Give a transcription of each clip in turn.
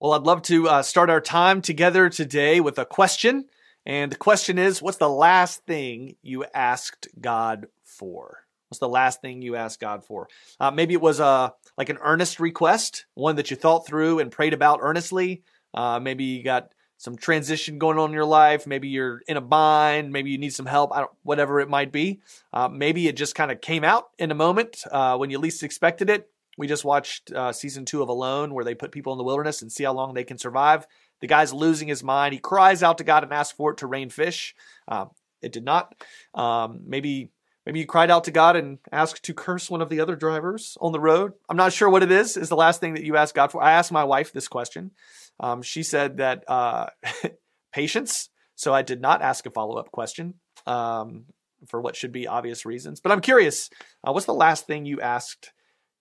Well, I'd love to uh, start our time together today with a question. And the question is What's the last thing you asked God for? What's the last thing you asked God for? Uh, maybe it was a uh, like an earnest request, one that you thought through and prayed about earnestly. Uh, maybe you got some transition going on in your life. Maybe you're in a bind. Maybe you need some help. whatever it might be. Uh, maybe it just kind of came out in a moment uh, when you least expected it. We just watched uh, season two of Alone, where they put people in the wilderness and see how long they can survive. The guy's losing his mind. He cries out to God and asks for it to rain fish. Uh, it did not. Um, maybe maybe you cried out to God and asked to curse one of the other drivers on the road. I'm not sure what it is. Is the last thing that you asked God for? I asked my wife this question. Um, she said that uh, patience. So I did not ask a follow up question um, for what should be obvious reasons. But I'm curious. Uh, what's the last thing you asked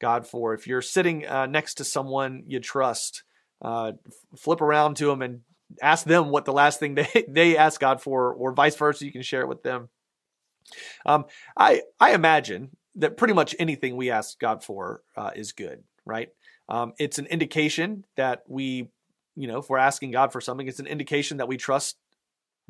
God for. If you're sitting uh, next to someone you trust, uh, flip around to them and ask them what the last thing they, they ask God for, or vice versa. You can share it with them. Um, I I imagine that pretty much anything we ask God for uh, is good, right? Um, it's an indication that we, you know, if we're asking God for something, it's an indication that we trust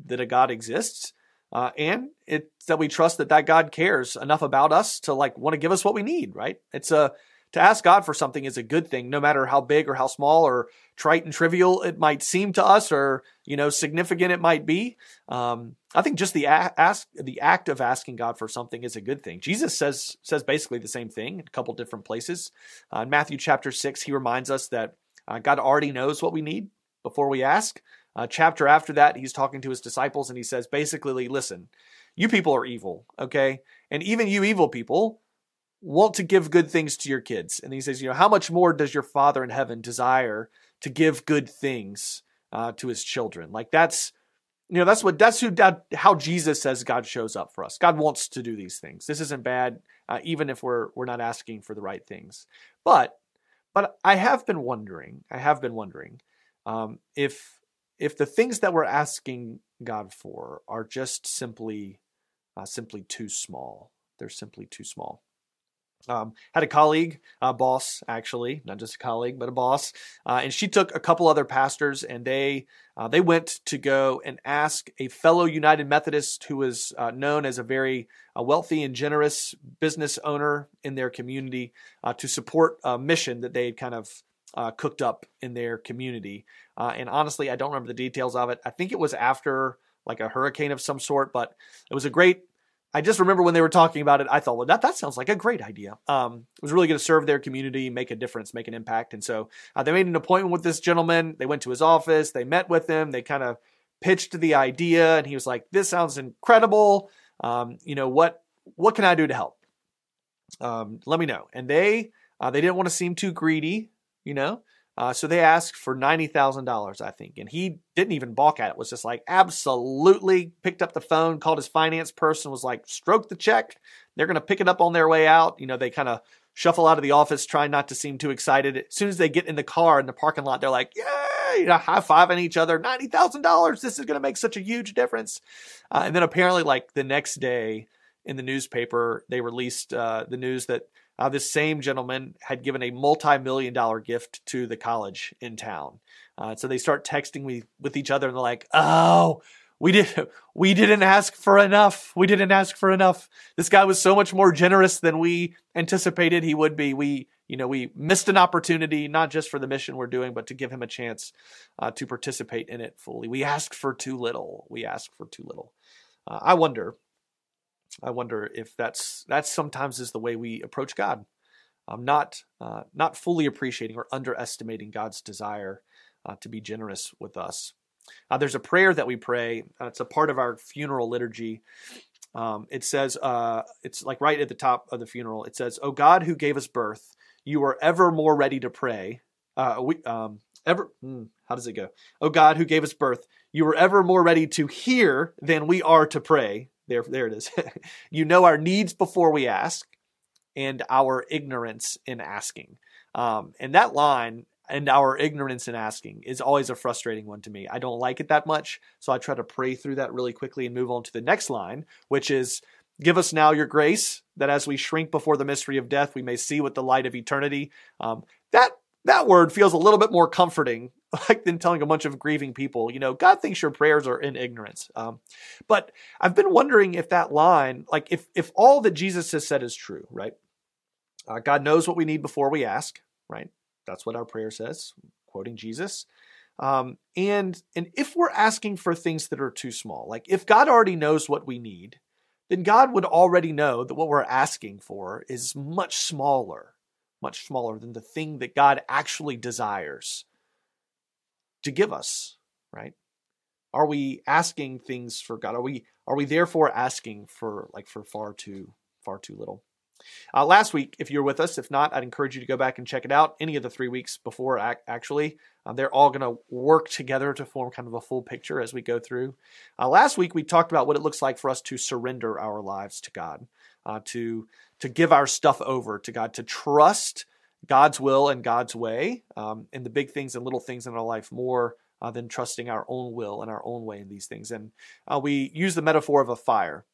that a God exists uh, and it's that we trust that that God cares enough about us to like want to give us what we need, right? It's a to ask God for something is a good thing, no matter how big or how small or trite and trivial it might seem to us, or you know significant it might be. Um, I think just the ask the act of asking God for something is a good thing. Jesus says says basically the same thing in a couple different places. Uh, in Matthew chapter six, he reminds us that uh, God already knows what we need before we ask. Chapter after that, he's talking to his disciples and he says, basically, listen, you people are evil, okay? And even you evil people want to give good things to your kids. And he says, you know, how much more does your Father in heaven desire to give good things uh, to his children? Like that's, you know, that's what that's who that, how Jesus says God shows up for us. God wants to do these things. This isn't bad, uh, even if we're we're not asking for the right things. But but I have been wondering, I have been wondering um, if if the things that we're asking God for are just simply uh, simply too small, they're simply too small. Um, had a colleague, a boss actually, not just a colleague, but a boss, uh, and she took a couple other pastors, and they uh, they went to go and ask a fellow United Methodist who was uh, known as a very uh, wealthy and generous business owner in their community uh, to support a mission that they had kind of uh, cooked up in their community. Uh, and honestly, I don't remember the details of it. I think it was after like a hurricane of some sort, but it was a great. I just remember when they were talking about it, I thought, well, that, that sounds like a great idea. Um, it was really going to serve their community, make a difference, make an impact. And so uh, they made an appointment with this gentleman. They went to his office, they met with him, they kind of pitched the idea, and he was like, this sounds incredible. Um, you know, what, what can I do to help? Um, let me know. And they, uh, they didn't want to seem too greedy you know? Uh, so they asked for $90,000, I think. And he didn't even balk at it, was just like, absolutely. Picked up the phone, called his finance person, was like, stroke the check. They're going to pick it up on their way out. You know, they kind of shuffle out of the office, trying not to seem too excited. As soon as they get in the car in the parking lot, they're like, yay, you know, high fiving each other. $90,000. This is going to make such a huge difference. Uh, and then apparently, like the next day in the newspaper, they released uh, the news that uh, this same gentleman had given a multi-million dollar gift to the college in town. Uh, so they start texting me with each other and they're like, "Oh, we did we didn't ask for enough. We didn't ask for enough. This guy was so much more generous than we anticipated he would be. We, you know, we missed an opportunity not just for the mission we're doing, but to give him a chance uh, to participate in it fully. We asked for too little. We asked for too little. Uh, I wonder I wonder if that's that's sometimes is the way we approach God. Not uh, not fully appreciating or underestimating God's desire uh, to be generous with us. Uh, there's a prayer that we pray. It's a part of our funeral liturgy. Um, it says, uh, it's like right at the top of the funeral. It says, "O God, who gave us birth, you are ever more ready to pray. Uh, we um, ever. Hmm, how does it go? O God, who gave us birth, you are ever more ready to hear than we are to pray." There, there it is. you know our needs before we ask, and our ignorance in asking. Um, and that line, and our ignorance in asking, is always a frustrating one to me. I don't like it that much, so I try to pray through that really quickly and move on to the next line, which is. Give us now your grace, that as we shrink before the mystery of death, we may see with the light of eternity. Um, that that word feels a little bit more comforting like than telling a bunch of grieving people, you know, God thinks your prayers are in ignorance. Um, but I've been wondering if that line, like if if all that Jesus has said is true, right? Uh, God knows what we need before we ask, right? That's what our prayer says, quoting Jesus. Um, and and if we're asking for things that are too small, like if God already knows what we need, then God would already know that what we're asking for is much smaller, much smaller than the thing that God actually desires to give us, right? Are we asking things for God? Are we are we therefore asking for like for far too far too little? Uh, last week, if you're with us, if not, I'd encourage you to go back and check it out. Any of the three weeks before, actually, uh, they're all going to work together to form kind of a full picture as we go through. Uh, last week, we talked about what it looks like for us to surrender our lives to God, uh, to to give our stuff over to God, to trust God's will and God's way um, in the big things and little things in our life more uh, than trusting our own will and our own way in these things. And uh, we use the metaphor of a fire.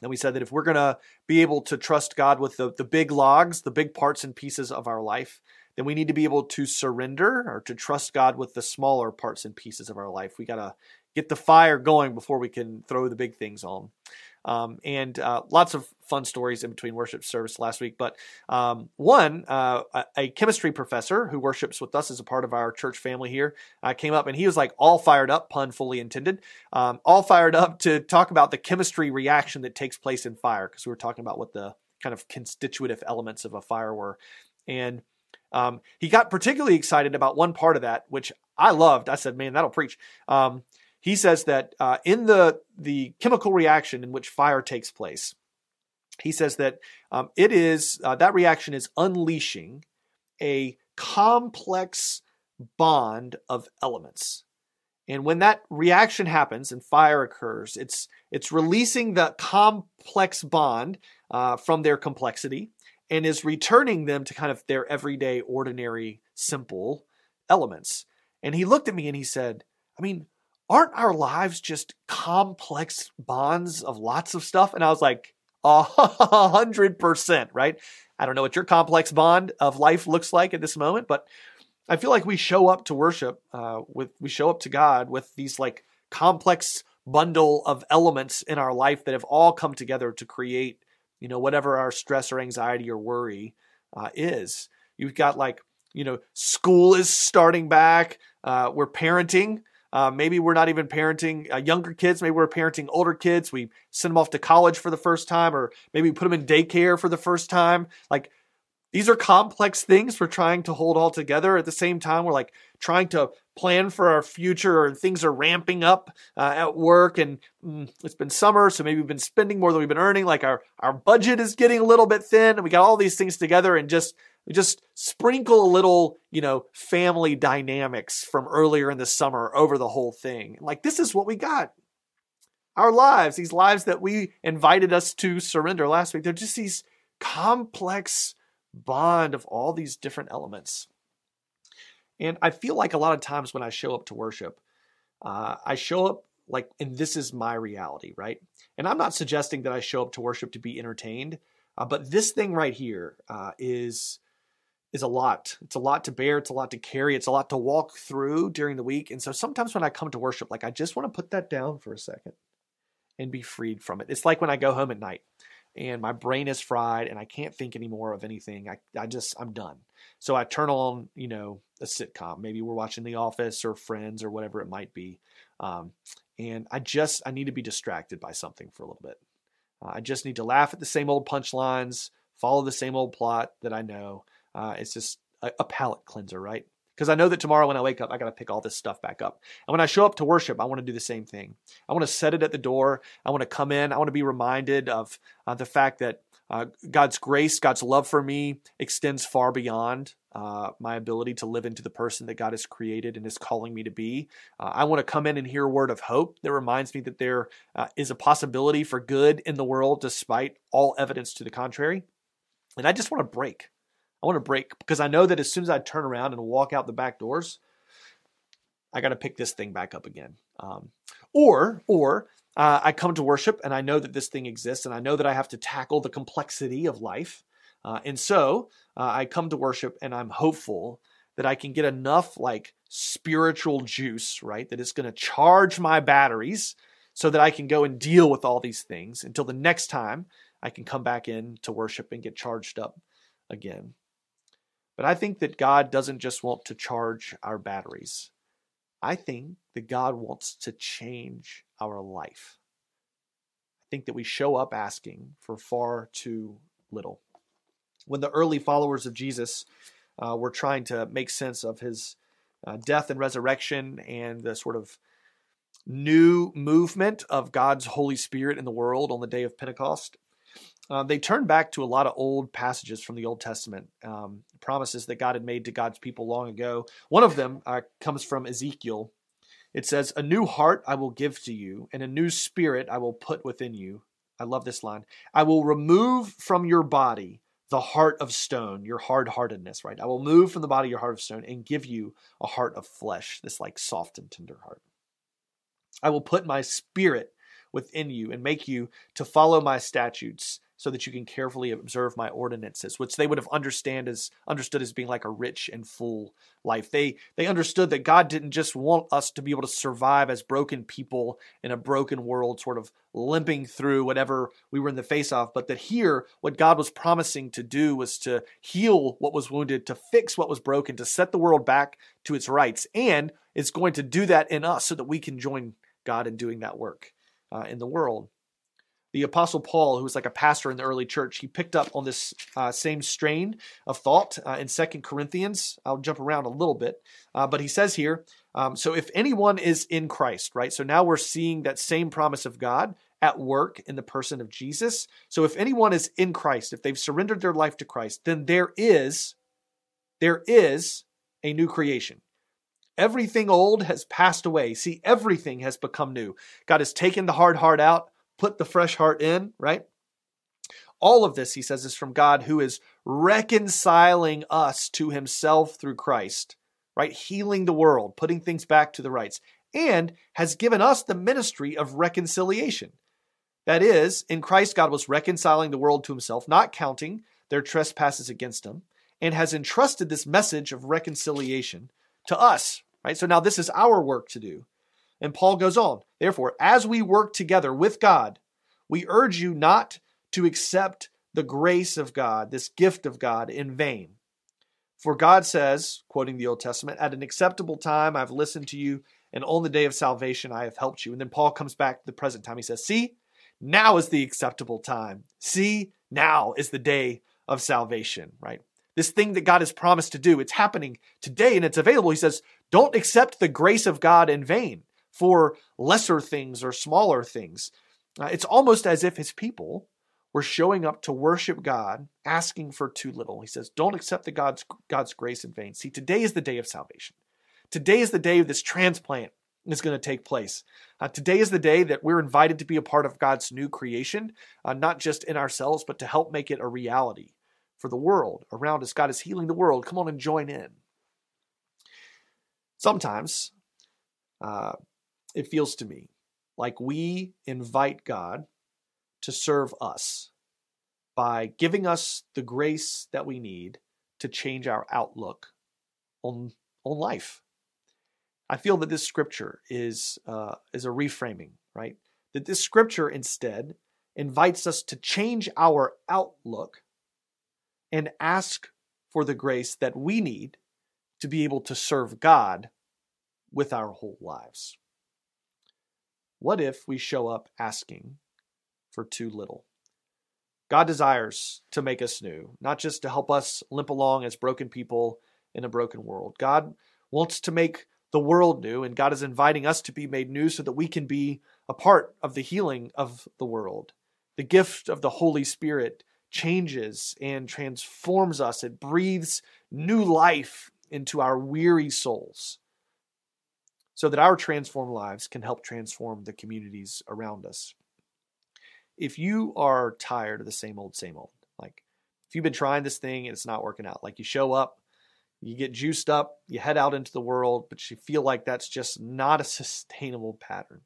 And we said that if we're going to be able to trust God with the, the big logs, the big parts and pieces of our life, then we need to be able to surrender or to trust God with the smaller parts and pieces of our life. We got to get the fire going before we can throw the big things on. Um, and uh, lots of fun stories in between worship service last week. But um, one, uh, a, chemistry professor who worships with us as a part of our church family here, uh, came up and he was like all fired up, pun fully intended, um, all fired up to talk about the chemistry reaction that takes place in fire because we were talking about what the kind of constitutive elements of a fire were. And um, he got particularly excited about one part of that, which I loved. I said, man, that'll preach. Um, he says that uh, in the the chemical reaction in which fire takes place, he says that um, it is uh, that reaction is unleashing a complex bond of elements. And when that reaction happens and fire occurs, it's it's releasing the complex bond uh, from their complexity and is returning them to kind of their everyday, ordinary, simple elements. And he looked at me and he said, I mean, aren't our lives just complex bonds of lots of stuff? And I was like, a hundred percent, right? I don't know what your complex bond of life looks like at this moment, but I feel like we show up to worship uh, with we show up to God with these like complex bundle of elements in our life that have all come together to create, you know, whatever our stress or anxiety or worry uh, is. You've got like, you know, school is starting back. Uh, we're parenting. Uh, maybe we're not even parenting uh, younger kids. Maybe we're parenting older kids. We send them off to college for the first time, or maybe we put them in daycare for the first time. Like these are complex things we're trying to hold all together. At the same time, we're like trying to plan for our future, and things are ramping up uh, at work. And mm, it's been summer, so maybe we've been spending more than we've been earning. Like our our budget is getting a little bit thin, and we got all these things together, and just just sprinkle a little, you know, family dynamics from earlier in the summer over the whole thing. Like, this is what we got. Our lives, these lives that we invited us to surrender last week, they're just these complex bond of all these different elements. And I feel like a lot of times when I show up to worship, uh, I show up like, and this is my reality, right? And I'm not suggesting that I show up to worship to be entertained, uh, but this thing right here uh, is is a lot. It's a lot to bear. It's a lot to carry. It's a lot to walk through during the week. And so sometimes when I come to worship, like I just want to put that down for a second and be freed from it. It's like when I go home at night and my brain is fried and I can't think anymore of anything. I, I just, I'm done. So I turn on, you know, a sitcom. Maybe we're watching The Office or Friends or whatever it might be. Um, and I just, I need to be distracted by something for a little bit. Uh, I just need to laugh at the same old punchlines, follow the same old plot that I know uh, it's just a, a palate cleanser, right? Because I know that tomorrow when I wake up, I got to pick all this stuff back up. And when I show up to worship, I want to do the same thing. I want to set it at the door. I want to come in. I want to be reminded of uh, the fact that uh, God's grace, God's love for me extends far beyond uh, my ability to live into the person that God has created and is calling me to be. Uh, I want to come in and hear a word of hope that reminds me that there uh, is a possibility for good in the world despite all evidence to the contrary. And I just want to break. I want to break because I know that as soon as I turn around and walk out the back doors, I got to pick this thing back up again. Um, or, or uh, I come to worship and I know that this thing exists and I know that I have to tackle the complexity of life. Uh, and so uh, I come to worship and I'm hopeful that I can get enough like spiritual juice, right? That it's going to charge my batteries so that I can go and deal with all these things until the next time I can come back in to worship and get charged up again. But I think that God doesn't just want to charge our batteries. I think that God wants to change our life. I think that we show up asking for far too little. When the early followers of Jesus uh, were trying to make sense of his uh, death and resurrection and the sort of new movement of God's Holy Spirit in the world on the day of Pentecost, uh, they turn back to a lot of old passages from the Old Testament, um, promises that God had made to God's people long ago. One of them uh, comes from Ezekiel. It says, A new heart I will give to you, and a new spirit I will put within you. I love this line. I will remove from your body the heart of stone, your hard heartedness, right? I will move from the body your heart of stone and give you a heart of flesh, this like soft and tender heart. I will put my spirit within you and make you to follow my statutes so that you can carefully observe my ordinances, which they would have understand as understood as being like a rich and full life. They they understood that God didn't just want us to be able to survive as broken people in a broken world, sort of limping through whatever we were in the face of, but that here what God was promising to do was to heal what was wounded, to fix what was broken, to set the world back to its rights, and it's going to do that in us so that we can join God in doing that work uh, in the world the apostle paul who was like a pastor in the early church he picked up on this uh, same strain of thought uh, in Second corinthians. I'll jump around a little bit. Uh, but he says here um, so if anyone is in christ right? So now we're seeing that same promise of god at work in the person of jesus. So if anyone is in christ if they've surrendered their life to christ then there is there is a new creation. Everything old has passed away. See, everything has become new. God has taken the hard heart out put the fresh heart in, right? All of this, he says, is from God who is reconciling us to himself through Christ, right? Healing the world, putting things back to the rights, and has given us the ministry of reconciliation. That is, in Christ, God was reconciling the world to himself, not counting their trespasses against him, and has entrusted this message of reconciliation to us, right? So now this is our work to do. And Paul goes on, therefore, as we work together with God, we urge you not to accept the grace of God, this gift of God, in vain. For God says, quoting the Old Testament, at an acceptable time I've listened to you, and on the day of salvation I have helped you. And then Paul comes back to the present time. He says, See, now is the acceptable time. See, now is the day of salvation, right? This thing that God has promised to do, it's happening today and it's available. He says, Don't accept the grace of God in vain for lesser things or smaller things. Uh, it's almost as if his people were showing up to worship God, asking for too little. He says, Don't accept the God's, God's grace in vain. See, today is the day of salvation. Today is the day of this transplant is going to take place. Uh, today is the day that we're invited to be a part of God's new creation, uh, not just in ourselves, but to help make it a reality for the world around us. God is healing the world. Come on and join in. Sometimes uh, it feels to me like we invite God to serve us by giving us the grace that we need to change our outlook on, on life. I feel that this scripture is, uh, is a reframing, right? That this scripture instead invites us to change our outlook and ask for the grace that we need to be able to serve God with our whole lives. What if we show up asking for too little? God desires to make us new, not just to help us limp along as broken people in a broken world. God wants to make the world new, and God is inviting us to be made new so that we can be a part of the healing of the world. The gift of the Holy Spirit changes and transforms us, it breathes new life into our weary souls so that our transformed lives can help transform the communities around us. If you are tired of the same old, same old, like if you've been trying this thing and it's not working out, like you show up, you get juiced up, you head out into the world, but you feel like that's just not a sustainable pattern.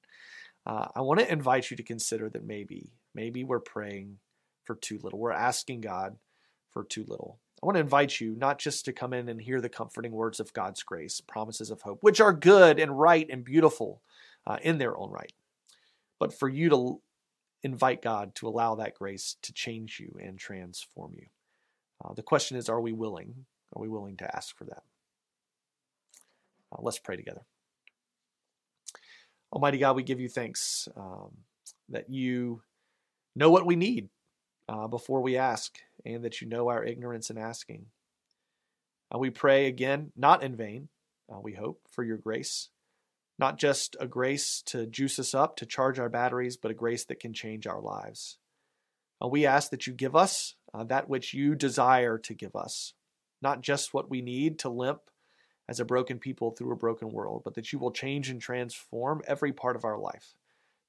Uh, I want to invite you to consider that maybe, maybe we're praying for too little. We're asking God for too little. I want to invite you not just to come in and hear the comforting words of God's grace, promises of hope, which are good and right and beautiful uh, in their own right, but for you to invite God to allow that grace to change you and transform you. Uh, the question is, are we willing? Are we willing to ask for that? Uh, let's pray together. Almighty God, we give you thanks um, that you know what we need uh, before we ask, and that you know our ignorance in asking. Uh, we pray again, not in vain, uh, we hope, for your grace. Not just a grace to juice us up, to charge our batteries, but a grace that can change our lives. Uh, we ask that you give us uh, that which you desire to give us, not just what we need to limp as a broken people through a broken world, but that you will change and transform every part of our life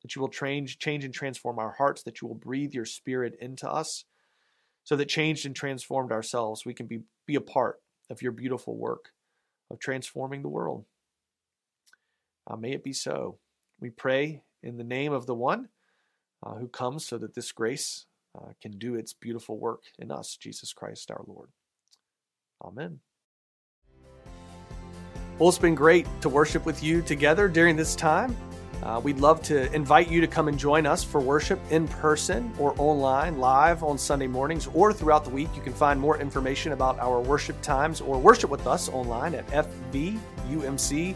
that you will change, change and transform our hearts, that you will breathe your spirit into us, so that changed and transformed ourselves, we can be, be a part of your beautiful work of transforming the world. Uh, may it be so. We pray in the name of the one uh, who comes so that this grace uh, can do its beautiful work in us, Jesus Christ our Lord. Amen. Well, it's been great to worship with you together during this time. Uh, we'd love to invite you to come and join us for worship in person or online, live on Sunday mornings or throughout the week. You can find more information about our worship times or worship with us online at fvumc.org.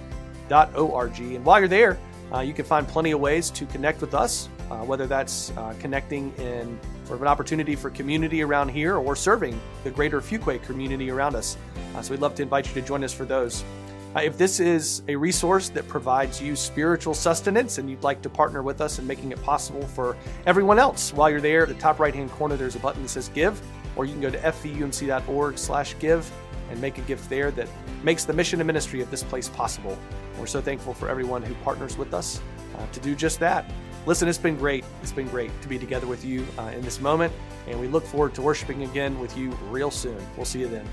And while you're there, uh, you can find plenty of ways to connect with us, uh, whether that's uh, connecting in sort of an opportunity for community around here or serving the greater Fuquay community around us. Uh, so we'd love to invite you to join us for those. Uh, if this is a resource that provides you spiritual sustenance and you'd like to partner with us in making it possible for everyone else, while you're there, at the top right hand corner, there's a button that says Give, or you can go to fvumc.org slash give and make a gift there that makes the mission and ministry of this place possible. We're so thankful for everyone who partners with us uh, to do just that. Listen, it's been great. It's been great to be together with you uh, in this moment, and we look forward to worshiping again with you real soon. We'll see you then.